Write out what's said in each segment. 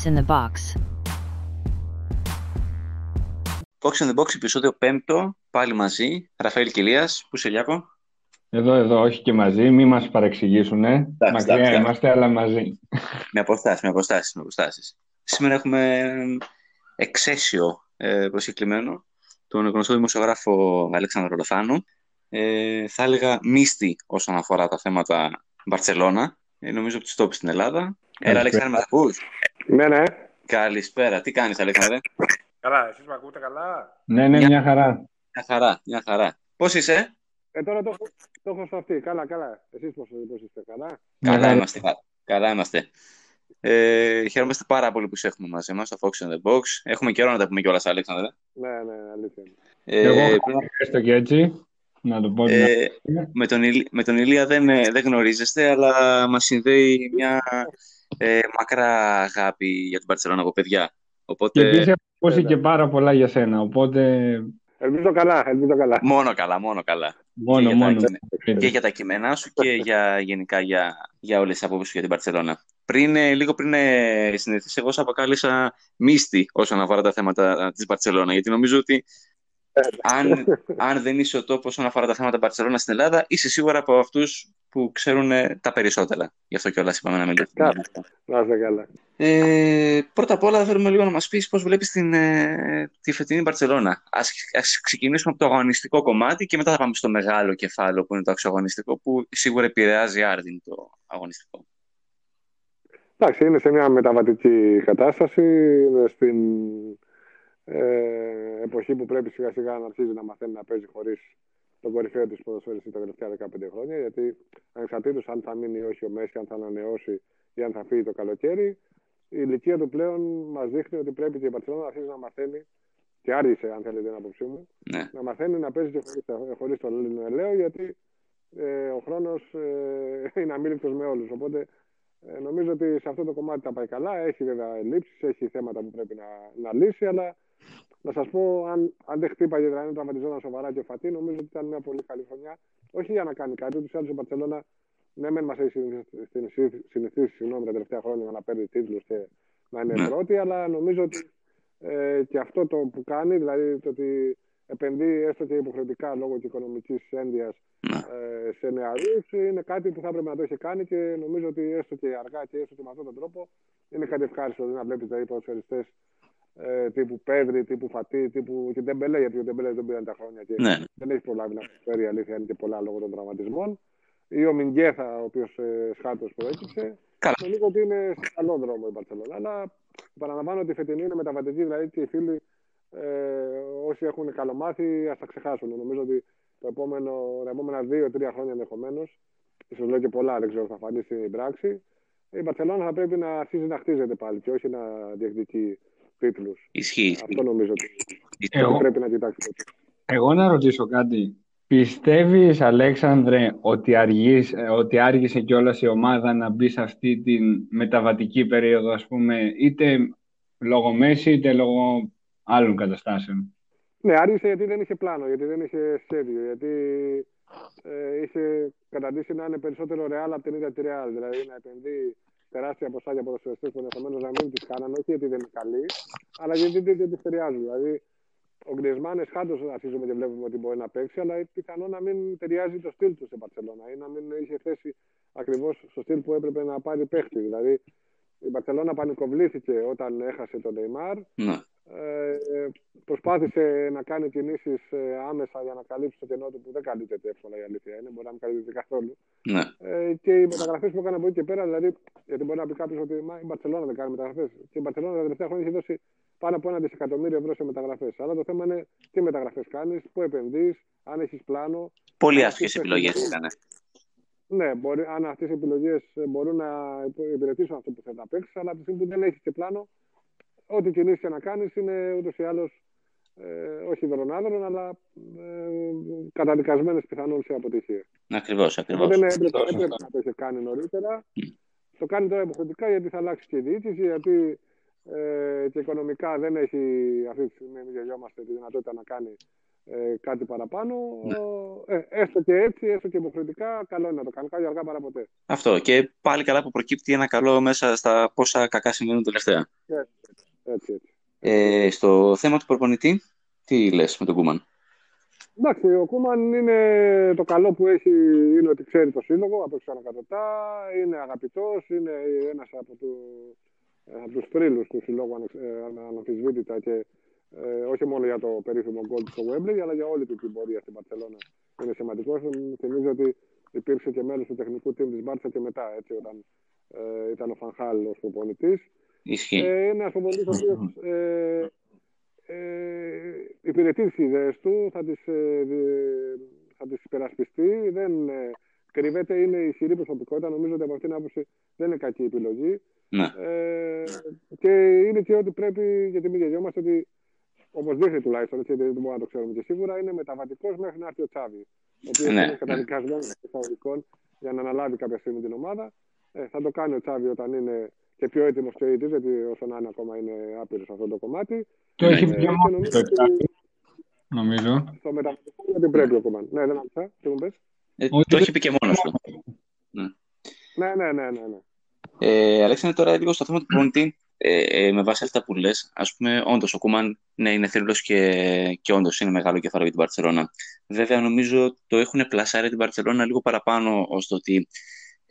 Fox in the Box. Fox in the Box, επεισόδιο 5, πάλι μαζί. Ραφαήλ Κιλίας, πού σε Λιάκο; Εδώ, εδώ, όχι και μαζί, μην μας παρεξηγήσουν. Μακριά εντάξει. είμαστε, αλλά μαζί. Με αποστάσεις, με αποστάσεις, με αποστάσεις. Σήμερα έχουμε εξαίσιο ε, προσκεκλημένο τον γνωστό δημοσιογράφο Αλέξανδρο Ρολοφάνου. Ε, θα έλεγα μίστη όσον αφορά τα θέματα Μπαρτσελώνα. Ε, νομίζω ότι το στην Ελλάδα. Έλα, Αλέξανδρο, με ακούς. Ναι, ναι. Καλησπέρα. Τι κάνεις, Αλέξανδρε; Καλά, εσείς με ακούτε καλά; Ναι, ναι, Μια- μια χαρά. Μια χαρά, μια χαρά. Πώς είσαι; Ε, τώρα το, έχω- το έχω σταθεί. Καλά, καλά. Εσείς πώς, πώς είστε, καλά; Μια Καλά χαρά. είμαστε. κα- Καλά είμαστε. Ε, χαίρομαστε πάρα πολύ που σε έχουμε μαζί μας στο Fox in the Box. Έχουμε καιρό να τα πούμε κιόλας, Αλέξανδρε. Ναι, ναι, αλήθεια. είναι. Ε, Και εγώ έστω και έτσι, να το πω. την ε, αλήθεια. με, τον, Ηλ- με τον Ηλία δεν, ε, δεν γνωρίζεστε, αλλά μας συνδέει μια ε, μακρά αγάπη για την Παρσελόνα από παιδιά. Και Οπότε επίσης έχω ακούσει βέβαια. και πάρα πολλά για σένα, οπότε Ελπίζω καλά, ελπίζω καλά. μόνο καλά, μόνο καλά. μόνο, για τα μόνο. κείμενα. Και για τα κείμενά σου και για, γενικά για, για όλες τις απόψεις σου για την Παρσελόνα. Πριν, ε, λίγο πριν ε, συνδεθείς, εγώ σε αποκάλεσα μίστη όσον αφορά τα θέματα της Μπαρτσελώνα, γιατί νομίζω ότι αν, αν δεν είσαι ο τόπος όσον αφορά τα θέματα Μπαρσελόνα στην Ελλάδα, είσαι σίγουρα από αυτούς που ξέρουν ε, τα περισσότερα. Γι' αυτό κιόλας είπαμε να μιλήσουμε. Καλά. Να είστε καλά. Ε, πρώτα απ' όλα θέλουμε λίγο να μας πεις πώς βλέπεις την, ε, τη φετινή Μπαρτσελώνα. Ας, ας ξεκινήσουμε από το αγωνιστικό κομμάτι και μετά θα πάμε στο μεγάλο κεφάλαιο που είναι το αξιογωνιστικό που σίγουρα επηρεάζει άρδιν το αγωνιστικό. Εντάξει, είναι σε μια μεταβατική κατάσταση. Είναι στην ε, εποχή που πρέπει σιγά σιγά να αρχίζει να μαθαίνει να παίζει χωρίς τον κορυφαίο της ποδοσφαιριστή τα τελευταία 15 χρόνια. Γιατί ανεξαρτήτως αν θα μείνει ή όχι ο Μέση, αν θα ανανεώσει ή αν θα φύγει το καλοκαίρι, η ηλικία του πλέον μας δείχνει ότι πρέπει και η Παρσελόνα να αρχίσει να μαθαίνει και άργησε, αν θέλετε την άποψή μου, Ναι. να μαθαίνει να παίζει και χωρίς, χωρίς τον ελαίο, γιατί ε, ο χρόνος ε, είναι αμήλικτος με όλους. Οπότε ε, νομίζω ότι σε αυτό το κομμάτι τα πάει καλά. Έχει βέβαια ελλείψεις, έχει θέματα που πρέπει να, να λύσει, αλλά να σας πω, αν, αν δεν χτύπαγε δηλαδή αν τραυματιζόταν σοβαρά και ο Φατί, νομίζω ότι ήταν μια πολύ καλή χρονιά. Όχι για να κάνει κάτι, ούτως ή άλλως η Μπαρτσελώνα ναι, μεν μας έχει συνηθίσει, συνηθίσει- συνηθίσει συγγνώμη, τα τελευταία χρόνια να παίρνει τίτλους και να είναι Ναι. πρώτη, αλλά νομίζω ότι ε, και αυτό το που κάνει, δηλαδή το ότι επενδύει έστω και υποχρεωτικά λόγω και οικονομικής ένδυας Ναι. ε, σε νεαρούς, είναι κάτι που θα έπρεπε να το έχει κάνει και νομίζω ότι έστω και αργά και έστω και με αυτόν τον τρόπο είναι κάτι ευχάριστο δηλαδή, να βλέπεις δηλαδή, ποδοσφαιριστές ε, τύπου Πέδρη, τύπου Φατή, τύπου και Ντεμπελέ, γιατί ο Ντεμπελές δεν πήραν τα χρόνια και Ναι. δεν έχει προλάβει να φέρει η αλήθεια, είναι και πολλά λόγω των τραυματισμών. Ή ο Μιγκέθα, ο οποίος ε, σχάτω προέκυψε. Καλά. Νομίζω ότι είναι σε καλό δρόμο η Μπαρσελόνα. Αλλά παραλαμβάνω ότι η φετινή είναι μεταβατική, δηλαδή και οι φίλοι ε, όσοι έχουν καλομάθει ας τα ξεχάσουν. Νομίζω ότι το επόμενο, τα επόμενα δύο-τρία χρόνια ενδεχομένως, ίσως λέω και πολλά, δεν ξέρω, θα φανεί στην πράξη, η Μπαρσελόνα θα πρέπει να αρχίσει να χτίζεται πάλι και όχι να διεκδικεί τίτλους. Ισχύει. ισχύει. Αυτό νομίζω ότι Εγώ, πρέπει να κοιτάξει. εγώ να ρωτήσω κάτι. Πιστεύεις, Αλέξανδρε, ότι, αργείς, ε, ότι άργησε κιόλας η ομάδα να μπει σε αυτή τη μεταβατική περίοδο, ας πούμε, είτε λόγω Μέση, είτε λόγω άλλων καταστάσεων; Ναι, άργησε γιατί δεν είχε πλάνο, γιατί δεν είχε σχέδιο, γιατί ε, είχε καταντήσει να είναι περισσότερο ρεάλ από την ίδια τη ρεάλ. Δηλαδή να επενδύει τεράστια ποσά για ποδοσφαιριστές που ενδεχομένως να μην τις κάνανε, όχι γιατί δεν είναι καλοί, αλλά γιατί δεν δεν τις ταιριάζουν. Δηλαδή, ο Γκρισμάν εσχάτω αρχίζουμε και βλέπουμε ότι μπορεί να παίξει, αλλά πιθανό να μην ταιριάζει το στυλ του στην Παρσελόνα ή να μην είχε θέσει ακριβώς στο στυλ που έπρεπε να πάρει παίχτη. Δηλαδή, η Μπαρσελόνα πανικοβλήθηκε όταν έχασε τον Νεϊμάρ. Ναι. Ε, προσπάθησε να κάνει κινήσεις άμεσα για να καλύψει το κενό του που δεν καλύπτεται εύκολα η αλήθεια είναι, μπορεί να μην καλύπτεται καθόλου. Ναι. Ε, και οι μεταγραφές που έκανε από εκεί και πέρα, δηλαδή, γιατί μπορεί να πει κάποιος ότι μα, η Μπαρσελόνα δεν κάνει μεταγραφές. Και η Μπαρσελόνα τα τελευταία χρόνια έχει δώσει πάνω από ένα δισεκατομμύριο ευρώ σε μεταγραφές. Αλλά το θέμα είναι τι μεταγραφές κάνεις, πού επενδύεις, αν έχεις πλάνο. Πολύ αν άσχε αυτές επιλογές επιλογές- έκανε. Ναι, μπορεί, αν αυτές οι επιλογές μπορούν να υπηρετήσουν αυτό που θέλει να παίξεις, αλλά από τη στιγμή που δεν έχεις και πλάνο, ό,τι κινήσει να κάνεις είναι ούτως ή άλλως ε, όχι δωρονάδωρον, αλλά ε, καταδικασμένες πιθανόν σε αποτυχία. Ακριβώς, ακριβώς. Οπότε ναι, έπρεπε, Σωστό, έπρεπε σωστό. να το είχε κάνει νωρίτερα. Το κάνει τώρα υποχρεωτικά γιατί θα αλλάξει και η διοίκηση, γιατί ε, και οικονομικά δεν έχει αυτή τη στιγμή, μην γελιόμαστε, τη δυνατότητα να κάνει ε, κάτι παραπάνω. Ναι. Ε, έστω και έτσι, έστω και υποχρεωτικά, καλό είναι να το κάνει. Κάτι αργά παρά ποτέ. Αυτό. Και πάλι καλά που προκύπτει ένα καλό μέσα στα πόσα κακά συμβαίνουν τελευταία. Έτσι, έτσι. έτσι. Ε, στο θέμα του προπονητή, τι λες με τον Κούμαν; Εντάξει, ο Κούμαν είναι το καλό που έχει είναι ότι ξέρει το σύλλογο από έξω ανακατοτά, είναι αγαπητός, είναι ένας από, του, από τους θρύλους του συλλόγου αναμφισβήτητα και ε, όχι μόνο για το περίφημο γκολ του στο Wembley, αλλά για όλη του την πορεία στην Παρσελόνα. Είναι σημαντικός. Θυμίζω ότι υπήρξε και μέλος του τεχνικού team της Μπάρτσα και μετά, έτσι, όταν ε, ήταν ο Φανχάλ ως προπονητής. Ε, είναι ένα προπονητή ο οποίο ε, ε, υπηρετείς τι ιδέες του, θα τις ε, θα τις υπερασπιστεί. Δεν ε, κρύβεται, είναι ισχυρή προσωπικότητα. Νομίζω ότι από αυτήν την άποψη δεν είναι κακή επιλογή. Ναι. Ε, και είναι και ότι πρέπει, γιατί μην γελιόμαστε, ότι όπω δείχνει τουλάχιστον, έτσι, δεν μπορούμε να το ξέρουμε και σίγουρα, είναι μεταβατικός μέχρι να έρθει ο Τσάβη. Ο οποίος ναι. είναι καταδικασμένος εισαγωγικών για να αναλάβει κάποια στιγμή την ομάδα. Ε, θα το κάνει ο Τσάβη όταν είναι και πιο έτοιμος και ο ίδιο, γιατί όσο να είναι ακόμα είναι άπειρος σε αυτό το κομμάτι. Το έχει ε, πιο μόνο το νομίζω. Στο μεταβατικό γιατί πρέπει ο κομμάτι. Ναι, δεν άκουσα. Τι μου πες; Ε, το έχει πει και μόνος του. Ναι, ναι, ναι. ναι, ναι. Ε, Αλέξανδρε, τώρα λίγο στο θέμα του προπονητή ε, ε, με βάση αυτά που λες, ας πούμε, όντως ο Κούμαν ναι, είναι θρύλος και, και όντως είναι μεγάλο κεφάλαιο για την Παρσελώνα. Βέβαια, νομίζω το έχουν πλασάρει την Παρσελώνα λίγο παραπάνω ω το ότι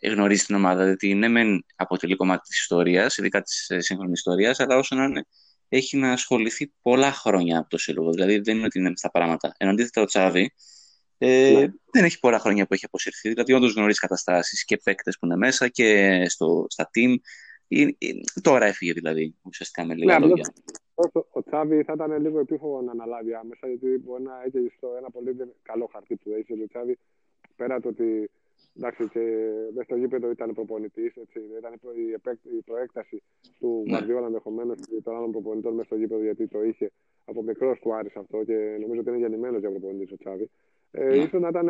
γνωρίζει την ομάδα. Δηλαδή, ναι, μεν αποτελεί κομμάτι της ιστορίας, ειδικά της ε, σύγχρονης ιστορίας, αλλά όσο να είναι, έχει να ασχοληθεί πολλά χρόνια από το σύλλογο. Δηλαδή, δεν είναι ότι είναι στα πράγματα. Ενώ αντίθετα ο Τσάβη, ε, ναι. δεν έχει πολλά χρόνια που έχει αποσυρθεί. Δηλαδή, όντως γνωρίζει καταστάσεις και παίκτες που είναι μέσα και στο, στα team Τώρα έφυγε δηλαδή, ουσιαστικά με λίγα ναι, λόγια. Ο Τσάβη θα ήταν λίγο επίφοβο να αναλάβει άμεσα, γιατί μπορεί να έχει στο ένα πολύ καλό χαρτί που έχει. Ο Τσάβη, πέρα το ότι εντάξει, και μέσα στο γήπεδο ήταν προπονητής, ήταν η, προέκταση του ναι. Γουαρδιόλα ενδεχομένως των άλλων προπονητών μέσα στο γήπεδο, γιατί το είχε από μικρός του άρεσε αυτό και νομίζω ότι είναι γεννημένος για προπονητής ο Τσάβη. Ε, ναι. ίσως να ήταν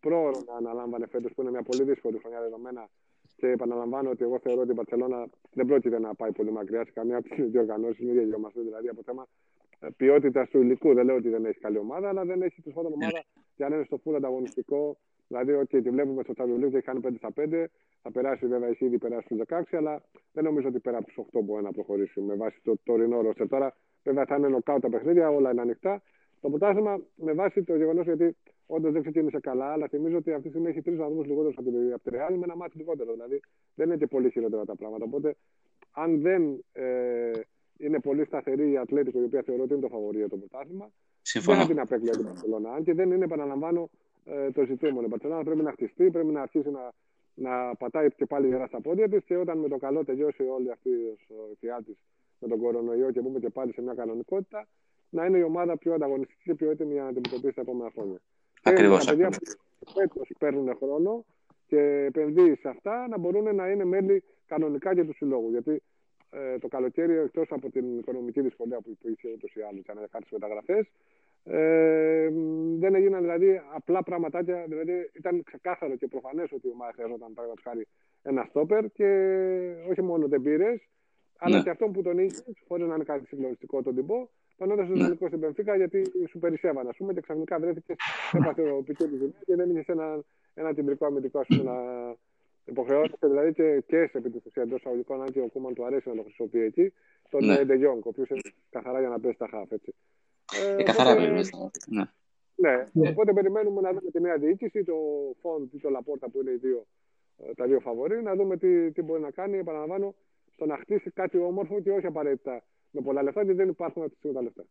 πρόωρο να αναλάμβανε φέτος που είναι μια πολύ δύσκολη χρονιά δεδομένα και επαναλαμβάνω ότι εγώ θεωρώ ότι η Μπαρσελόνα δεν πρόκειται να πάει πολύ μακριά σε καμία από τις δύο οργανώσει. Μην γελιόμαστε δηλαδή από θέμα ε, ποιότητας του υλικού. Δεν λέω ότι δεν έχει καλή ομάδα, αλλά δεν έχει του πάντων ομάδα για να είναι στο φούλ ανταγωνιστικό. Δηλαδή, ότι τη βλέπουμε στο Champions και έχει κάνει 5 στα 5. Θα περάσει βέβαια εσύ ήδη περάσει στους 16, αλλά δεν νομίζω ότι πέρα από τους 8 μπορεί να προχωρήσει με βάση το τωρινό ρόστερ. Τώρα, βέβαια, θα είναι νοκάου τα παιχνίδια, όλα είναι ανοιχτά. Το πρωτάθλημα με βάση το γεγονός ότι όντως δεν ξεκίνησε καλά, αλλά θυμίζω ότι αυτή τη στιγμή έχει τρεις βαθμούς λιγότερους από τη Ρεάλ με ένα μάτι λιγότερο. Δηλαδή δεν είναι και πολύ χειρότερα τα πράγματα. Οπότε, αν δεν ε, είναι πολύ σταθερή η Ατλέτικο, η οποία θεωρώ ότι είναι το φαβορή για το πρωτάθλημα, δεν θα την απέκλεια την Παρσελόνα. Αν και δεν είναι, επαναλαμβάνω, ε, το ζητούμενο. Η Παρσελόνα πρέπει να χτιστεί, πρέπει να αρχίσει να, να πατάει και πάλι γερά στα πόδια της και όταν με το καλό τελειώσει όλη αυτή η φιάτη με τον κορονοϊό και μπούμε και πάλι σε μια κανονικότητα, να είναι η ομάδα πιο ανταγωνιστική και πιο έτοιμη για να αντιμετωπίσει τα επόμενα χρόνια. Ακριβώς. Τα παιδιά που παίρνουν χρόνο και επενδύει σε αυτά να μπορούν να είναι μέλη κανονικά και τους συλλόγους. Γιατί ε, το καλοκαίρι, εκτός από την οικονομική δυσκολία που υπήρχε ούτως ή άλλως για να κάνει μεταγραφές, ε, δεν έγιναν δηλαδή απλά πραγματάκια. Δηλαδή ήταν ξεκάθαρο και προφανές ότι η ομάδα χρειαζόταν παραδείγματος χάρη ένα στόπερ και όχι μόνο δεν πήρες, αλλά ναι. και αυτό που τον είχες, χωρίς να είναι κάτι συγκλονιστικό τον τυπό, τον έδωσες ναι. στην Πενφύκα γιατί σου περισσεύαν, ας πούμε, και ξαφνικά βρέθηκες έπαθε ο Πικέ τη δουλειά και δεν είχες ένα, ένα τυμπρικό αμυντικό, ας πούμε, να υποχρεώσετε δηλαδή και, και σε επί τη ουσία εντός αγωγικών, αν και ο Κούμαν του αρέσει να το χρησιμοποιεί εκεί, τον ναι. Ντεγιόνγκ, ο οποίος είναι καθαρά για να πέσει τα χάφ. Έτσι. Ε, ε καθαρά βέβαια. Ναι. Ναι, ναι, οπότε περιμένουμε να δούμε τη νέα διοίκηση, το Φοντ ή το Λαπόρτα που είναι οι δύο, ε, τα δύο φαβορή, να δούμε τι, τι μπορεί να κάνει, επαναλαμβάνω, στο να χτίσει κάτι όμορφο και όχι απαραίτητα με πολλά λεφτά, γιατί δεν υπάρχουν αυτή τη στιγμή τα λεφτά.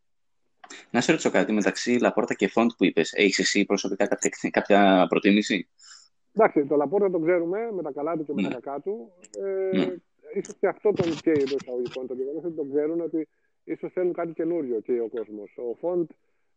Να σε ρωτήσω κάτι μεταξύ Λαπόρτα και Φόντ που είπες. Έχεις εσύ προσωπικά κάποια, κάποια προτίμηση; Εντάξει, το Λαπόρτα το ξέρουμε με τα καλά του και με ναι. τα κακά του. Ε, ναι. Ίσως και αυτό τον καίει εντός εισαγωγικών. Το γεγονός ότι το ξέρουν ότι ίσως θέλουν κάτι καινούριο και ο κόσμος. Ο Φόντ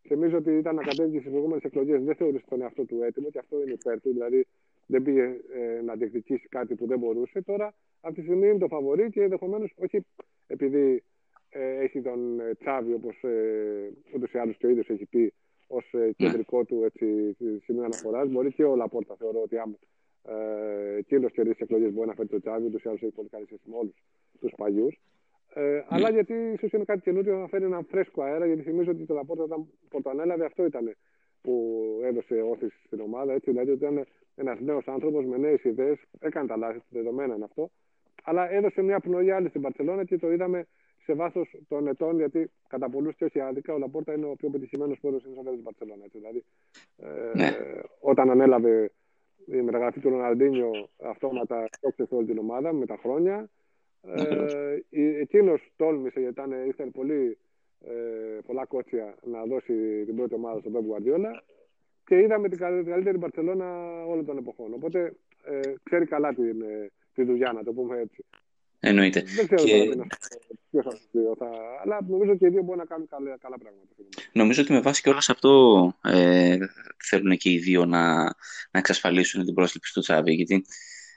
θυμίζω ότι ήταν να κατέβει στις προηγούμενες εκλογές. Δεν θεωρούσε τον εαυτό του έτοιμο και αυτό είναι υπέρ του. Δηλαδή δεν πήγε ε, να διεκδικήσει κάτι που δεν μπορούσε. Τώρα αυτή τη στιγμή είναι το φαβορή και ενδεχομένως όχι επειδή ε, έχει τον ε, Τσάβη, όπως ε, ούτως ή άλλως και ο ίδιος έχει πει, ως ε, ναι. κεντρικό του έτσι, σημείο αναφοράς. Μπορεί και ο Λαπόρτα θεωρώ ότι αν ε, εκείνο κερδίσει εκλογές μπορεί να φέρει τον Τσάβη, ούτως ή άλλως έχει πολύ καλή σχέση με όλους τους παλιούς. Ε, Αλλά γιατί ίσως είναι κάτι καινούριο να φέρει ένα φρέσκο αέρα, γιατί θυμίζω ότι το Λαπόρτα όταν πρωτοανέλαβε αυτό ήταν που έδωσε όθηση στην ομάδα. Έτσι, δηλαδή ότι ήταν ένας νέος άνθρωπος με νέες ιδέες. Έκανε τα λάθη, δεδομένα είναι αυτό. Αλλά έδωσε μια πνοή άλλη στην Παρσελόνα και το είδαμε σε βάθος των ετών, γιατί κατά πολλούς και όχι άδικα, ο Λαπόρτα είναι ο πιο πετυχημένος πόρο της Παρσελόνα. Δηλαδή, ε, ναι. όταν ανέλαβε η μεταγραφή του Ροναλντίνιο αυτόματα σε όλη την ομάδα με τα χρόνια. Ε, Εκείνο τόλμησε γιατί ήταν, ήθελε πολύ, ε, πολλά κότσια να δώσει την πρώτη ομάδα στον Πέμπ Γουαρδιόλα και είδαμε την καλύτερη Μπαρσελόνα όλων των εποχών. Οπότε ε, ξέρει καλά την, ε, τη δουλειά, να το πούμε έτσι. Εννοείται. Δεν ξέρω και... ποιο θα του δύο, θα... αλλά νομίζω ότι οι δύο μπορούν να κάνουν καλά, καλά πράγματα. Νομίζω ότι με βάση και όλα σε αυτό ε, θέλουν και οι δύο να, να εξασφαλίσουν την πρόσληψη του Τσάβη. Γιατί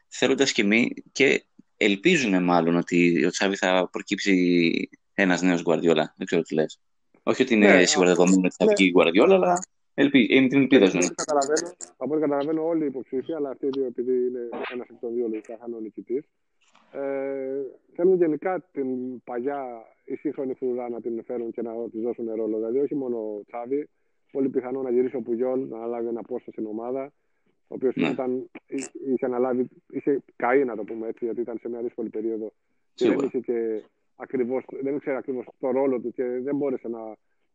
θέλοντας και εμείς και ελπίζουν μάλλον ότι ο Τσάβη θα προκύψει ένας νέος Γκουαρδιόλα. Δεν ξέρω τι λες. Όχι ότι είναι ναι, σίγουρα δεδομένο ότι θα ναι. βγει η Γκουαρδιόλα, αλλά ελπί, είναι την ελπίδα σου. Από ό,τι καταλαβαίνω, όλοι οι υποψήφοι, αλλά αυτοί οι δύο, επειδή είναι ένας από τον δύο λογικά, θα είναι ο νικητής. Ε, θέλουν γενικά την παλιά ή σύγχρονη φρουρά να την φέρουν και να της δώσουν ρόλο. Δηλαδή, όχι μόνο ο Τσάβη, πολύ πιθανό να γυρίσει ο Πουγιόλ, να λάβει ένα πόστο στην ομάδα, ο οποίος ναι. είχε αναλάβει, είχε καεί να το πούμε έτσι, γιατί ήταν σε μια δύσκολη περίοδο και δεν είχε και ακριβώς, δεν ήξερε ακριβώς το ρόλο του και δεν μπόρεσε να,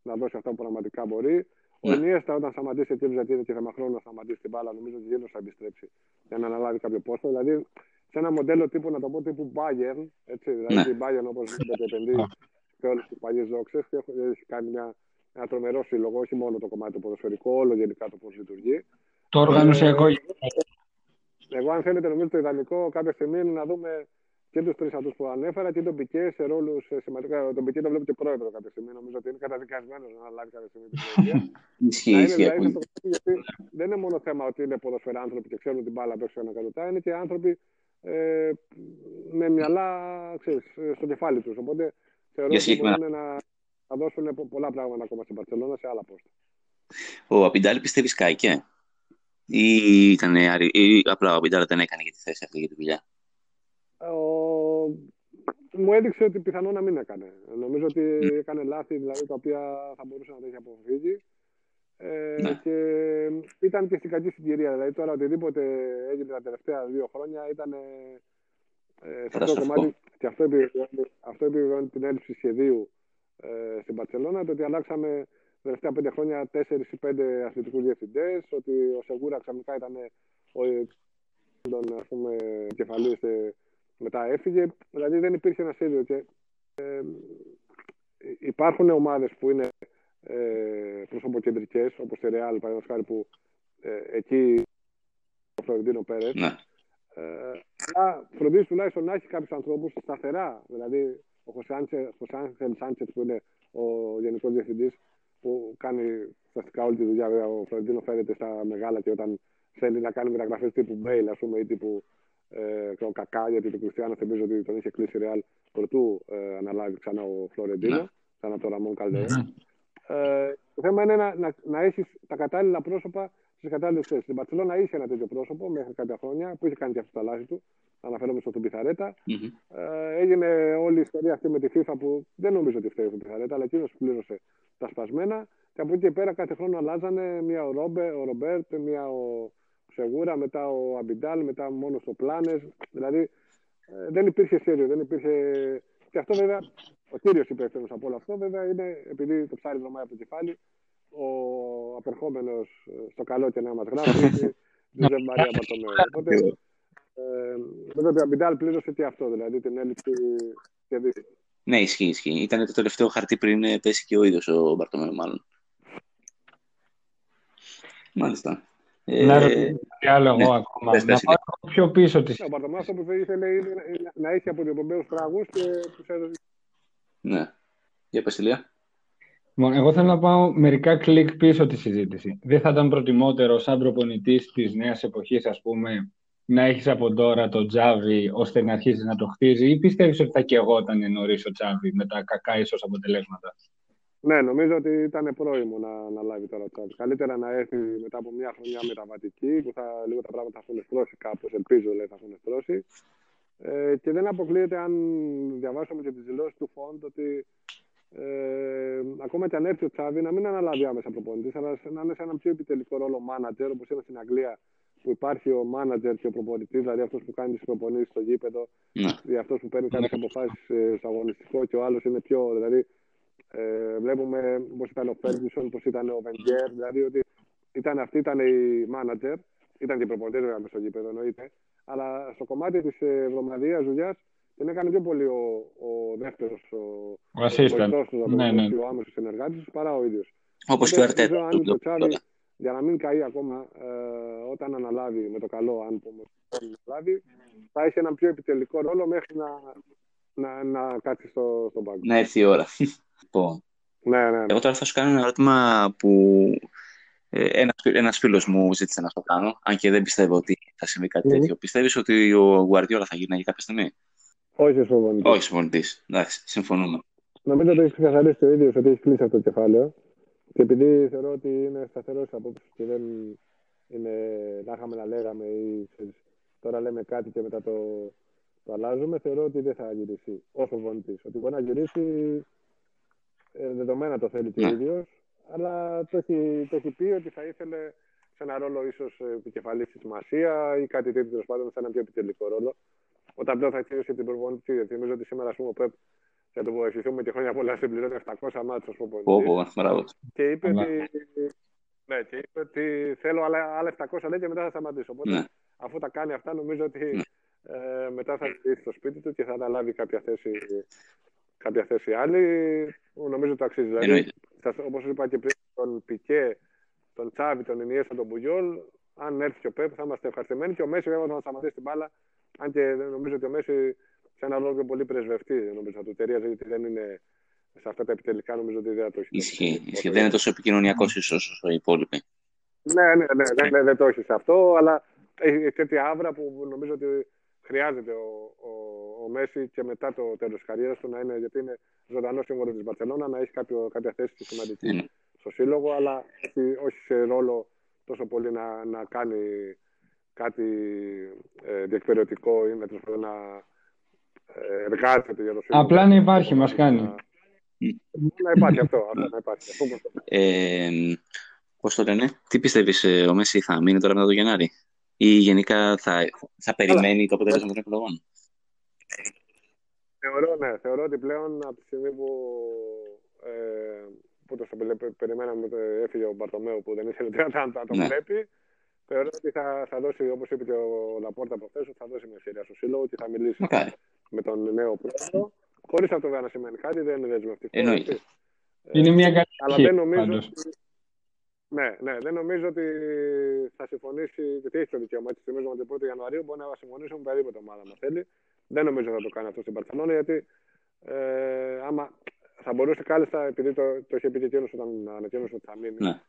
να δώσει αυτά που πραγματικά μπορεί. Ο Ινιέστα, όταν σταματήσει την γιατί και θέμα χρόνο να σταματήσει την μπάλα, νομίζω ότι δεν θα επιστρέψει για να αναλάβει κάποιο πόστο. Δηλαδή, σε ένα μοντέλο τύπου, να το πω, τύπου Bayern, έτσι, δηλαδή ναι. η Bayern όπως βλέπετε επενδύει σε όλες τις παλιές δόξες και έχει κάνει μια, ένα τρομερό σύλλογο, όχι μόνο το κομμάτι του ποδοσφαιρικό, όλο γενικά το πώς λειτουργεί. Το οργανωσιακό. Ε, εγώ, αν θέλετε, νομίζω το ιδανικό κάποια στιγμή είναι να δούμε και τους τρεις αυτούς που ανέφερα και τον Πικέ σε ρόλους σημαντικά. Τον Πικέ τον βλέπετε πρόεδρο κάποια στιγμή. Νομίζω ότι είναι καταδικασμένος να λάβει κάποια στιγμή την προεδρία. Ισχύει, ισχύει. Γιατί δεν είναι μόνο θέμα ότι είναι άνθρωποι και ξέρουν την μπάλα έξω ένα κατωτά, είναι και άνθρωποι ε, με μυαλά ξέρεις, στο κεφάλι τους. Οπότε θεωρώ ότι μπορούν να, να δώσουν πολλά πράγματα ακόμα στην Παρσελόνα σε άλλα πόστα. Ο Απιντάλη πιστεύει σκάικε ή, ήταν, ή απλά ο Απιντάλη δεν έκανε για τη θέση αυτή για τη δουλειά μου έδειξε ότι πιθανό να μην έκανε. Νομίζω ότι έκανε λάθη δηλαδή, τα οποία θα μπορούσε να τα έχει αποφύγει. Ε, ναι. Και ήταν και στην κακή συγκυρία. Δηλαδή τώρα οτιδήποτε έγινε τα τελευταία δύο χρόνια ήταν ε, σε αυτό το κομμάτι. Και αυτό επιβεβαιώνει, αυτό επιβεβαιώνει την έλλειψη σχεδίου ε, στην Παρσελόνα. Το ότι αλλάξαμε τα τελευταία πέντε χρόνια τέσσερις ή πέντε αθλητικούς διευθυντές. Ότι ο Σεγούρα ξαφνικά ήταν ο τον κεφαλής μετά έφυγε. Δηλαδή δεν υπήρχε ένα σχέδιο. Και, ε, υπάρχουν ομάδες που είναι ε, προσωποκεντρικές, όπως η Real, παραδείγματος χάρη που ε, εκεί ο Φλωρεντίνο Πέρες. Ναι. Ε, αλλά φροντίζεις τουλάχιστον να έχει κάποιους ανθρώπους σταθερά. Δηλαδή ο Χωσάνθελ Σάντσετ που είναι ο γενικός διευθυντής που κάνει ουσιαστικά όλη τη δουλειά. Βέβαια, ο Φλωρεντίνο φέρεται στα μεγάλα και όταν θέλει να κάνει μεταγραφές τύπου Μπέιλ, ας πούμε, ή τύπου ε, ο Κακά, γιατί το Κριστιανό θυμίζω ότι τον είχε κλείσει Ρεάλ πρωτού ε, αναλάβει ξανά ο Φλωρεντίνο, ναι. ξανά το Ραμόν Καλδέρα. Ναι. Ε, το θέμα είναι να, να, να έχεις τα κατάλληλα πρόσωπα στις κατάλληλες θέσεις. Στην Παρσελόνα είχε ένα τέτοιο πρόσωπο μέχρι κάποια χρόνια που είχε κάνει και αυτό τα λάθη του. Αναφέρομαι στον Πιθαρέτα. Mm-hmm. Ε, έγινε όλη η ιστορία αυτή με τη FIFA που δεν νομίζω ότι φταίει στον Πιθαρέτα, αλλά εκείνος πλήρωσε τα σπασμένα. Και από εκεί και πέρα κάθε χρόνο αλλάζανε μία ο, Ρόμπε, ο Ρομπέρτ, μία ο, Σεγούρα, μετά ο Αμπιντάλ, μετά μόνος του ο Πλάνες. Δηλαδή ε, δεν υπήρχε σχέδιο, δεν υπήρχε. Και αυτό βέβαια, ο κύριος υπεύθυνος από όλο αυτό βέβαια είναι επειδή το ψάρι βρωμάει από το κεφάλι, ο απερχόμενος ε, στο καλό και να μας γράφει, Τζουζέπ Μαρία Μπαρτομέου. Οπότε ε, βέβαια ο Αμπιντάλ πλήρωσε και αυτό, δηλαδή την έλλειψη σχεδίου. Ναι, ισχύει, ισχύει. Ήταν το τελευταίο χαρτί πριν ε, πέσει και ο ίδιος ο Μπαρτομέο, μάλλον. Μάλιστα. Να ρωτήσω τι άλλο εγώ ναι, ακόμα. Να πάω πιο πίσω της. Ο Παρτομάς που ήθελε να έχει από διοπομπαίους τραγούς και τους έδωσε. Ναι. Για πες Λοιπόν, εγώ θέλω να πάω μερικά κλικ πίσω τη συζήτηση. Δεν θα ήταν προτιμότερο σαν προπονητή της νέας εποχής, ας πούμε, να έχεις από τώρα το Τζάβι ώστε να αρχίσει να το χτίζει, ή πιστεύεις ότι θα και εγώ ήταν νωρί ο Τζάβι με τα κακά ίσως αποτελέσματα; Ναι, νομίζω ότι ήταν πρόημο να, να λάβει τώρα το Καλύτερα να έρθει μετά από μια χρονιά μεταβατική που θα, λίγο τα πράγματα θα έχουν στρώσει κάπως. Ελπίζω λέει, θα έχουν στρώσει. Ε, και δεν αποκλείεται αν διαβάσαμε και τις δηλώσεις του Φόντ ότι ε, ακόμα και αν έρθει ο Τσάβη να μην αναλάβει άμεσα προπονητής, αλλά να είναι σε ένα πιο επιτελικό ρόλο manager, όπως είναι στην Αγγλία, που υπάρχει ο manager και ο προπονητής, δηλαδή αυτός που κάνει τις προπονήσεις στο γήπεδο, ναι. αυτός που παίρνει κάποιες αποφάσεις ε, στο αγωνιστικό και ο άλλος είναι πιο. Δηλαδή, ε, βλέπουμε πώς ήταν ο Φέργκισον, πώς ήταν ο Βενγκέρ, δηλαδή ότι ήταν, αυτοί ήταν οι manager, ήταν και οι προπονητέ βέβαια στο γήπεδο εννοείται, αλλά στο κομμάτι της εβδομαδία δουλειάς την έκανε πιο πολύ ο, ο δεύτερος, ο, ο, ο, ναι, ναι. ο άμεσος συνεργάτης παρά ο ίδιος. Όπως και ο Αρτέτα. Για να μην καεί ακόμα, ε, όταν αναλάβει με το καλό, αν πούμε, αναλάβει, θα έχει ένα πιο επιτελικό ρόλο μέχρι να, να, να κάτσει στο, στον πάγκο. Να έρθει η ώρα. Λοιπόν. ναι, ναι, ναι. Εγώ τώρα θα σου κάνω ένα ερώτημα που ε, ένας, ένας φίλος μου ζήτησε να το κάνω, αν και δεν πιστεύω ότι θα συμβεί κάτι mm. τέτοιο. Πιστεύεις ότι ο Γουαρδιόλα θα γίνει κάποια στιγμή; Όχι συμφωνητή. Όχι συμφωνητή. Εντάξει, συμφωνούμε. Νομίζω ότι έχει ξεκαθαρίσει το ίδιος ότι έχει κλείσει αυτό το κεφάλαιο. Και επειδή θεωρώ ότι είναι σταθερός απόψη και δεν είναι να είχαμε να λέγαμε ή τώρα λέμε κάτι και μετά το, το αλλάζουμε, θεωρώ ότι δεν θα γυρίσει όσο βολητή. Ότι μπορεί να γυρίσει ε, δεδομένα το θέλει και ο ναι. ίδιος, αλλά το έχει, το έχει πει ότι θα ήθελε σε ένα ρόλο ίσως επικεφαλής στη σημασία ή κάτι τέτοιο τέλος πάντων σε ένα πιο επιτελικό ρόλο όταν πλέον θα κλείσει την προπονητή. Γιατί νομίζω ότι σήμερα, ας πούμε, ο Πεπ για το ευχηθούμε και χρόνια πολλά συμπληρώνει 700 μάτια ω προπονητή. Και είπε ότι. Ναι, και είπε ότι θέλω άλλα, άλλα 700 λέει και μετά θα σταματήσω. Οπότε ναι. αφού τα κάνει αυτά, νομίζω ότι ναι. ε, μετά θα γυρίσει στο σπίτι του και θα αναλάβει κάποια θέση, κάποια θέση άλλη. Νομίζω το αξίζει. Δηλαδή, όπως είπα και πριν, τον Πικέ, τον Τσάβη, τον Ινιέστα, τον Μπουγιόλ, αν έρθει και ο Πεπ θα είμαστε ευχαριστημένοι και ο Μέση βέβαια θα σταματήσει την μπάλα αν και νομίζω ότι ο Μέση σε ένα ρόλο πολύ πρεσβευτή νομίζω θα του ταιριάζει γιατί δεν είναι σε αυτά τα επιτελικά νομίζω ότι δεν θα το έχεις. Ισχύει. Ισχύει. Δεν είναι τόσο επικοινωνιακός ίσως όσο οι υπόλοιποι. Ναι, ναι, ναι, ναι, ναι, δεν το έχεις σε αυτό, αλλά έχει τέτοια άβρα που νομίζω ότι χρειάζεται ο, ο, ο Μέση και μετά το τέλος της καριέρας του να είναι, γιατί είναι ζωντανός σύμβολο της Μπαρσελόνα, να έχει κάποιο, κάποια θέση σημαντική mm. στο σύλλογο, αλλά όχι, όχι σε ρόλο τόσο πολύ να, να κάνει κάτι ε, διεκπαιρεωτικό ή με να ε, εργάζεται για το σύντομο. Απλά να υπάρχει, μας κάνει. Να, υπάρχει αυτό, αυτό, να υπάρχει. Αυτό, ε, πώς το λένε, τι πιστεύεις ε, ο Μέση θα μείνει τώρα μετά το Γενάρη; Ή γενικά θα, θα περιμένει το αποτέλεσμα των εκλογών; Θεωρώ, ναι, θεωρώ ότι πλέον από τη στιγμή που, ε, που το περιμέναμε έφυγε ο Μπαρτομέου που δεν ήθελε να το ναι. βλέπει, Θεωρώ ότι θα, θα δώσει, όπως είπε και ο Λαπόρτα προχθές, θα δώσει μια σειρά στο σύλλογο και θα μιλήσει με τον νέο πρόεδρο. Χωρίς αυτό να σημαίνει κάτι, δεν είναι δεσμευτικό. Εννοείται. Είναι μια καλή Αλλά δεν νομίζω, ότι, ναι, ναι, δεν νομίζω ότι θα συμφωνήσει, γιατί έχει το δικαίωμα. Έτσι, θυμίζω ότι τον 1 Ιανουαρίου μπορεί να συμφωνήσει με οποιαδήποτε ομάδα να θέλει. Δεν νομίζω ότι θα το κάνει αυτό στην Παρσελόνα, γιατί ε, άμα θα μπορούσε κάλλιστα, επειδή το, το είχε πει και εκείνος όταν ανακοίνωσε ότι θα μείνει, ναι.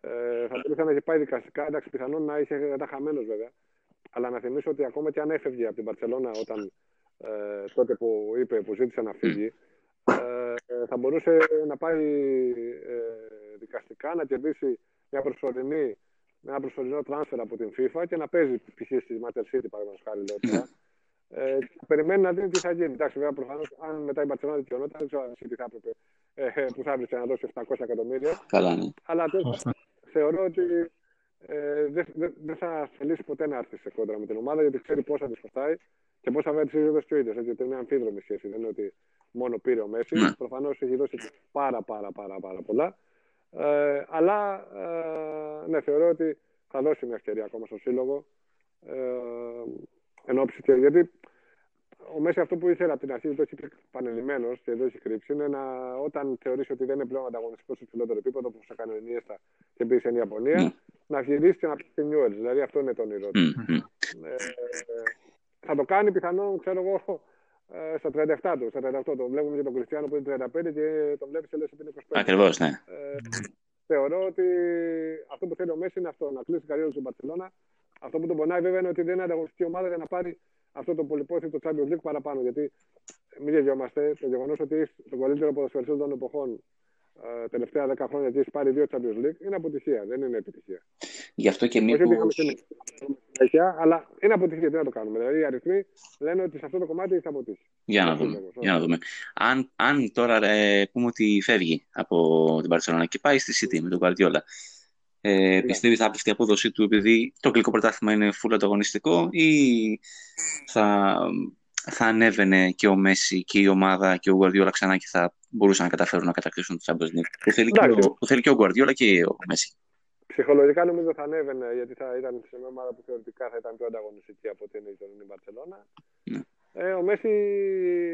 Ε, θα μπορούσε να έχει πάει δικαστικά. Εντάξει, πιθανόν να είχε ήταν χαμένος βέβαια. Αλλά να θυμίσω ότι ακόμα και αν έφευγε από την Παρσελώνα όταν ε, τότε που είπε, που ζήτησε να φύγει, ε, θα μπορούσε να πάει ε, δικαστικά να κερδίσει μια προσωρινή, ένα προσωρινό τράνσφερ από την FIFA και να παίζει π.χ. στη Matter City, παραδείγματος χάρη, λέω τώρα. Ε, περιμένει να δει τι θα γίνει. Εντάξει, βέβαια, προφανώς, αν μετά η Μπαρσελόνα δικαιωνόταν, δεν ξέρω τι θα έπρεπε, ε, που θα έπρεπε να δώσει 700 εκατομμύρια. Καλά, ναι. Αλλά θεωρώ ότι ε, δεν δε, δε θα θελήσει ποτέ να έρθει σε κόντρα με την ομάδα γιατί ξέρει πόσα της κοστάει και πόσα θα της δώσει και ο ίδιος. Γιατί είναι αμφίδρομη σχέση. Δεν είναι ότι μόνο πήρε ο Μέση. Ναι. Προφανώς έχει δώσει πάρα, πάρα, πάρα, πάρα πολλά. Ε, αλλά ε, ναι, θεωρώ ότι θα δώσει μια ευκαιρία ακόμα στο σύλλογο. Ε, εν και γιατί ο Μέση αυτό που ήθελε από την αρχή, το έχει πει πανελειμμένος και εδώ έχει κρύψει, είναι να, όταν θεωρήσει ότι δεν είναι πλέον ανταγωνιστικός στο ψηλότερο επίπεδο, όπω θα κάνει ο Ινίεστα και πήγε στην Ιαπωνία, mm. να γυρίσει και να πει στην Νιούελ. Δηλαδή αυτό είναι το όνειρό του. Mm. Ε, θα το κάνει πιθανόν, ξέρω εγώ, ε, στα 37 του, στα 38 του. Βλέπουμε και τον Κριστιανό που είναι 35 και το βλέπεις και λες ότι είναι 25. Ακριβώς, ναι. Ε, θεωρώ ότι αυτό που θέλει ο Μέση είναι αυτό, να κλείσει την καριέρα του στην Παρσελώνα. Αυτό που τον πονάει βέβαια είναι ότι δεν είναι ανταγωνιστική ομάδα για να πάρει αυτό το πολυπόθητο Champions League παραπάνω. Γιατί μην γελιόμαστε, το γεγονός ότι έχει τον καλύτερο ποδοσφαιριστή των εποχών ε, τελευταία 10 χρόνια και έχει πάρει δύο Champions League, είναι αποτυχία. Δεν είναι επιτυχία. Γι' αυτό και Όχι μήπως... ότι είχαμε συνέχεια, αλλά είναι αποτυχία. Τι να το κάνουμε. Δηλαδή οι αριθμοί λένε ότι σε αυτό το κομμάτι θα αποτύχει. Για να Αυτό δούμε. λέγω. Για να δούμε. Αν, αν τώρα ε, πούμε ότι φεύγει από την Barcelona και πάει στη City με τον Guardiola, ε, πιστεύεις θα πέφτει η απόδοσή του επειδή το αγγλικό πρωτάθλημα είναι full ανταγωνιστικό ή θα, θα ανέβαινε και ο Μέση και η ομάδα και ο Guardiola ξανά και θα μπορούσαν να καταφέρουν να κατακτήσουν το Champions League; Που θέλει, και Εντάξει. ο, που θέλει και ο Guardiola και ο Μέση. Ψυχολογικά νομίζω θα ανέβαινε γιατί θα ήταν σε μια ομάδα που θεωρητικά θα ήταν πιο ανταγωνιστική από ότι είναι η τωρινή Μπαρσελόνα. Ναι. Ε, ο Μέση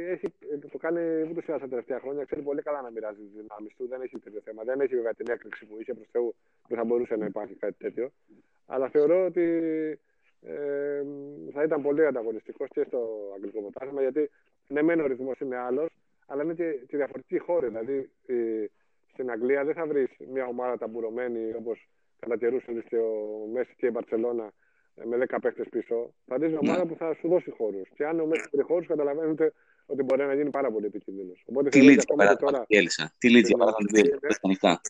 έχει, το κάνει ούτως ή άλλως τα τελευταία χρόνια. Ξέρει πολύ καλά να μοιράζει τις δυνάμεις του. Δεν έχει τέτοιο θέμα. Δεν έχει βέβαια την έκρηξη που είχε προς Θεού. Δεν θα μπορούσε να υπάρχει κάτι τέτοιο. Αλλά θεωρώ ότι ε, θα ήταν πολύ ανταγωνιστικός και στο αγγλικό πρωτάθλημα γιατί ναι, μεν ο ρυθμός είναι άλλος, αλλά είναι και, και διαφορετική χώρα. Δηλαδή ε, στην Αγγλία δεν θα βρεις μια ομάδα ταμπουρωμένη όπως κατά καιρούς έδειξε ο Μέση και η Μπαρσελόνα ε, με 10 παίχτε πίσω. Θα δει μια Ναι. ομάδα που θα σου δώσει χώρους. Και αν ο Μέσης βρει χώρους, καταλαβαίνετε ότι μπορεί να γίνει πάρα πολύ επικίνδυνος. Οπότε Τι θεωρώ Leeds ότι για ακόμα και παράδειγμα τώρα. την Bielsa. Τι Leeds για παράδειγμα την Bielsa. Πες τα ανοιχτά.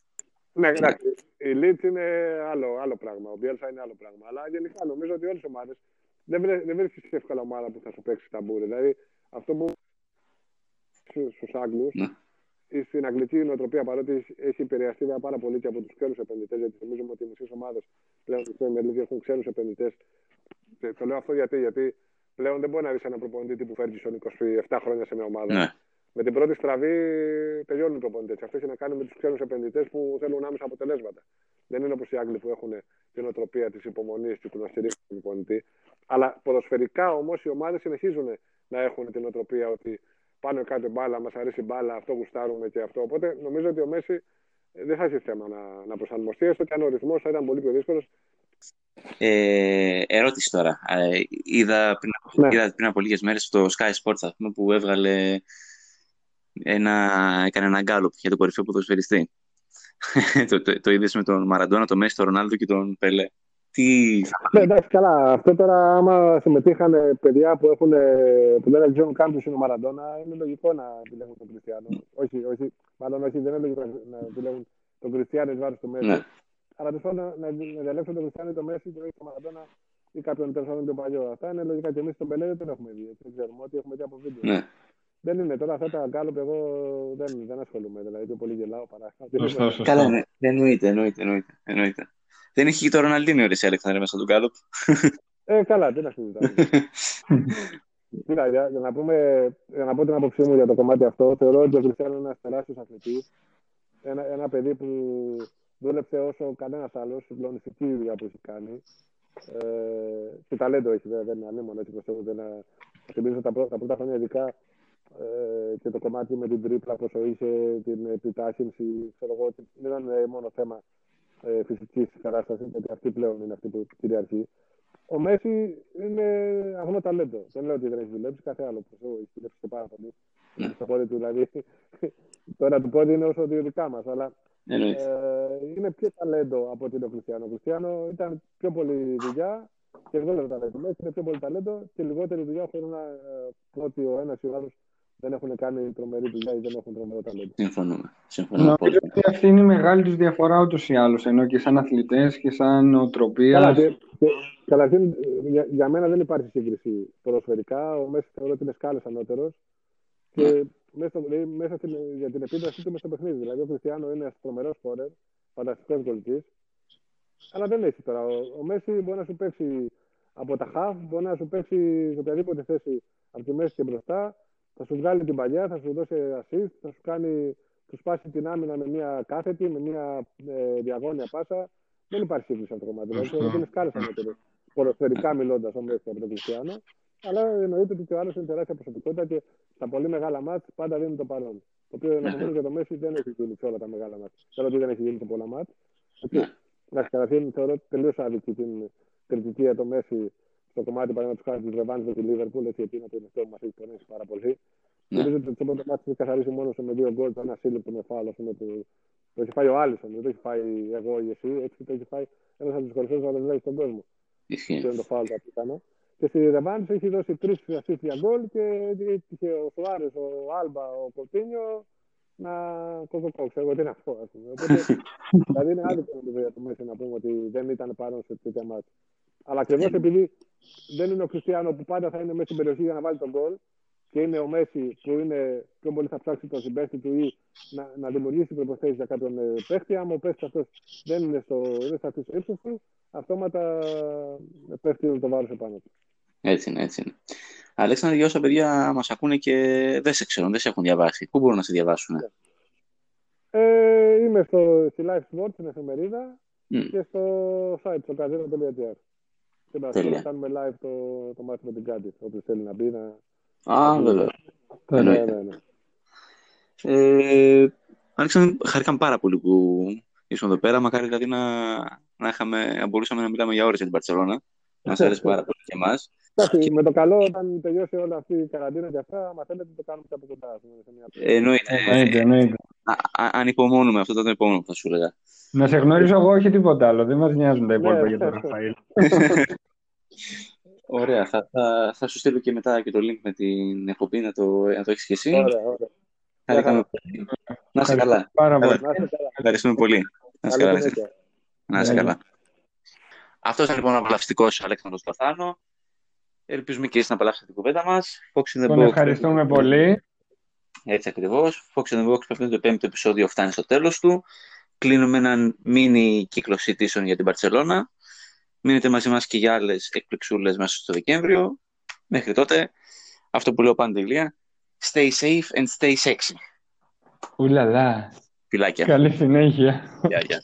Ναι, εντάξει. Η Leeds είναι άλλο, άλλο πράγμα. Ο Bielsa είναι άλλο πράγμα. Αλλά γενικά νομίζω ότι όλες οι ομάδες δεν, βρε, δεν βρίσκεις εύκολα ομάδα που θα σου παίξει ταμπούρι. Δηλαδή αυτό που στους Άγγλους Ναι. Ή στην αγγλική νοοτροπία παρότι έχει επηρεαστεί βέβαια πάρα πολύ και από τους ξένους επενδυτές, γιατί νομίζουμε ότι οι μισές ομάδες πλέον στην Premier League έχουν ξένους επενδυτές. Το λέω αυτό γιατί, γιατί πλέον δεν μπορεί να δει ένα προπονητή τύπου Ferguson 27 χρόνια σε μια ομάδα. Ναι. Με την πρώτη στραβή τελειώνουν οι προπονητές. Αυτό έχει να κάνει με τους ξένους επενδυτές που θέλουν άμεσα αποτελέσματα. Δεν είναι όπως οι Άγγλοι που έχουν την οτροπία της υπομονής και του να στηρίξουν τον προπονητή. Αλλά ποδοσφαιρικά όμως οι ομάδες συνεχίζουν να έχουν την οτροπία ότι πάνω κάτω μπάλα, μας αρέσει η μπάλα, αυτό γουστάρουμε και αυτό. Οπότε νομίζω ότι ο Μέση δεν θα έχει θέμα να, να προσαρμοστεί, έστω και αν ο ρυθμός θα ήταν πολύ πιο δύσκολος. Ε, ερώτηση τώρα. Ε, είδα, πριν, Ναι. είδα πριν από λίγες μέρες στο Sky Sports ας πούμε, που έβγαλε ένα, έκανε ένα γκάλωπ για τον κορυφαίο ποδοσφαιριστή. το, το, το είδες με τον Μαραντόνα, τον Μέση, τον Ρονάλντο και τον Πελέ. Τι θα Ναι, εντάξει, καλά. Αυτό τώρα, άμα συμμετείχαν παιδιά που, έχουν, που δεν ξέρουν καν ποιο είναι ο Μαραντόνα, είναι λογικό να επιλέγουν τον Κριστιανό. όχι, όχι, μάλλον όχι, δεν είναι λογικό να επιλέγουν τον Κριστιανό εις βάρος του Μέσι. Ναι. Αλλά τέλος πάντων να, να διαλέξουν τον Κριστιανό ή τον Μέσι και όχι τον Μαραντόνα ή κάποιον τέλος πάντων τον παλιό. Αυτά είναι λογικά και εμείς τον Πελέ δεν τον έχουμε δει. Έτσι, δεν ξέρουμε ότι έχουμε δει από βίντεο. Ναι. Δεν είναι τώρα αυτά τα γκάλωπ, εγώ δεν, δεν ασχολούμαι. Δηλαδή, πιο πολύ γελάω παρά. Σωστό, σωστό. Καλά, ναι. εννοείται, εννοείται, εννοείται, εννοείται. Δεν έχει και το Ροναλντίνιο ρε Αλεξάνδρε μέσα στον γκάλωπ. Ε, καλά, τι να συζητάμε. Κοίτα, για, για, να πούμε, για να πω την άποψή μου για το κομμάτι αυτό, θεωρώ ότι ο Κριστιανό είναι ένας τεράστιος αθλητής. Ένα, ένα παιδί που δούλεψε όσο κανένας άλλος, συγκλονιστική δουλειά που έχει κάνει. Ε, και ταλέντο έχει βέβαια, δεν είναι ανήμον έτσι πιστεύω. Να θυμίζω τα, πρώτα, τα πρώτα χρόνια ειδικά ε, και το κομμάτι με την τρίπλα, πόσο είχε την επιτάχυνση, ξέρω εγώ, ότι δεν ήταν ε, μόνο θέμα ε, φυσική κατάσταση, γιατί αυτή πλέον είναι αυτή που κυριαρχεί. Ο Μέση είναι αγνό ταλέντο. Δεν λέω ότι δεν έχει δουλέψει, κάθε άλλο που έχει δουλέψει και πάρα πολύ. Ναι. Στο πόδι του, δηλαδή. Τώρα του πόδι είναι όσο δικά μας, αλλά Εννοείται. ε, είναι πιο ταλέντο από ότι είναι ο Κριστιανό. Ο Κριστιανό ήταν πιο πολύ δουλειά και λιγότερο ταλέντο. Μέση είναι πιο πολύ ταλέντο και λιγότερη δουλειά. Θέλω να ε, πω ότι ο ένας ή ο άλλος δεν έχουν κάνει τρομερή δουλειά ή δεν έχουν τρομερό ταλέντο. Συμφωνούμε. Συμφωνούμε Νομίζω απόλυτα. ότι αυτή είναι η μεγάλη τους διαφορά ούτως ή άλλως. Ενώ και σαν αθλητές και σαν Καλά, οτροπία. και, και, καταρχήν, για, για μένα δεν υπάρχει σύγκριση ποδοσφαιρικά. Ο Μέσης θεωρώ ότι είναι σκάλε ανώτερος. Και μέσα, στο- δηλαδή, μέσα στην, για την επίδρασή του μέσα στο παιχνίδι. Δηλαδή, ο Κριστιανό είναι ένας τρομερός σκόρερ, φανταστικός γκολτή. Αλλά δεν έχει τώρα. Ο, ο Μέση μπορεί να σου παίξει από τα χαφ, μπορεί να σου παίξει σε οποιαδήποτε θέση από τη μέση και μπροστά. Θα σου βγάλει την παλιά, θα σου δώσει assist, θα σου κάνει, σου σπάσει την άμυνα με μια κάθετη, με μια ε, διαγώνια πάσα. Δεν υπάρχει σύγκριση σε αυτό το κομμάτι. Δηλαδή, Σωστό. θεωρώ ότι είναι σκάλε ανώτερο. Ποδοσφαιρικά μιλώντας ο Μέση από τον Κριστιανό. Αλλά εννοείται ότι και ο άλλος είναι τεράστια προσωπικότητα και στα πολύ μεγάλα μάτς πάντα δίνει το παρόν. Το οποίο ενδεχομένω για το Μέση δεν έχει γίνει σε όλα τα μεγάλα μάτς. Ξέρω ότι δεν έχει γίνει σε πολλά μάτς. Έτσι. Ναι. Εντάξει, καταρχήν θεωρώ τελείως άδικη την κριτική για το Μέση στο κομμάτι παραδείγματο χάρη τη Ρεβάνη με τη Λίβερπουλ, έτσι, γιατί είναι το τελευταίο που μας έχει πονέσει πάρα πολύ. Ναι. Νομίζω ότι το πρώτο μάτι έχει καθαρίσει μόνο με δύο γκολ, το ένα σύλληπτο με φάλο, ας πούμε, που το έχει φάει ο Άλισον, δεν το έχει φάει εγώ ή εσύ, έτσι το έχει φάει ένας από τους κορυφαίους βαλενδέου στον κόσμο. Ισχύει. Αυτό είναι το φάουλ που έκανε. Και στη Ρεβάνη έχει δώσει τρεις assist για γκολ και είχε ο Σουάρες, ο Άλμπα, ο Κοτίνιο να το δω, ξέρω τι είναι αυτό. Ας πούμε. Οπότε, δηλαδή είναι άδικο για το Μέση να πούμε ότι δεν ήταν παρόν σε τέτοια μάτια. Αλλά ακριβώς επειδή δεν είναι ο Κριστιανό που πάντα θα είναι μέσα στην περιοχή για να βάλει τον γκολ και είναι ο Μέση που είναι πιο πολύ θα ψάξει τον συμπέστη του ή να, να δημιουργήσει προποθέσει για κάποιον ε, παίχτη. Αν ο παίχτης αυτός δεν είναι στο, είναι στο ύψος του, αυτόματα πέφτει το βάρος επάνω του. Έτσι είναι, έτσι είναι. Αλέξανδρο, για όσα παιδιά μας ακούνε και δεν σε ξέρουν, δεν σε έχουν διαβάσει, πού μπορούν να σε διαβάσουν. Ε, είμαι στο, στη Live Sports, στην εφημερίδα mm. και στο site, στο casino.gr. Και να κάνουμε live το, το μάτι με την Κάντι, όποιος θέλει να μπει. Να... Α, βέβαια. Ναι, ναι, ναι. Ε, Αλέξανδρο, χαρήκαμε πάρα πολύ που ήσουν εδώ πέρα. Μακάρι δηλαδή να, να, είχαμε, να μπορούσαμε να μιλάμε για ώρες για την Παρσελώνα. Να σα αρέσει πάρα πολύ και εμάς. Εντάξει, με το καλό, όταν τελειώσει όλη αυτή η καραντίνα και αυτά, άμα θέλετε, το κάνουμε και από κοντά. Εννοείται. εννοείται. Ανυπομονούμε, αυτό το επόμενο που θα σου έλεγα. Να σε γνωρίζω εγώ, όχι τίποτα άλλο. Δεν μας νοιάζουν τα υπόλοιπα για τον Ραφαήλ. Ωραία, θα, θα, θα, σου στείλω και μετά και το link με την εκπομπή να το, να το έχεις και εσύ. Ωραία, ωραία. Να είσαι καλά. Πάρα πολύ. Ευχαριστούμε πολύ. Να είσαι καλά. Να είσαι καλά. Αυτός ήταν λοιπόν ο απολαυστικό Αλέξανδρος Παθάνο. Ελπίζουμε και εσείς να απολαύσετε την κουβέντα μας. Τον ευχαριστούμε πολύ. Έτσι ακριβώς. Fox in the Box, αυτό το πέμπτο επεισόδιο, φτάνει στο τέλος του. Κλείνουμε έναν μίνι κύκλος συζητήσεων για την Παρσελώνα. Μείνετε μαζί μας και για άλλες εκπληξούλες μέσα στο Δεκέμβριο. Μέχρι τότε, αυτό που λέω πάντα ηλία, stay safe and stay sexy. Ουλαλά. Φιλάκια. Καλή συνέχεια. Γεια, γεια.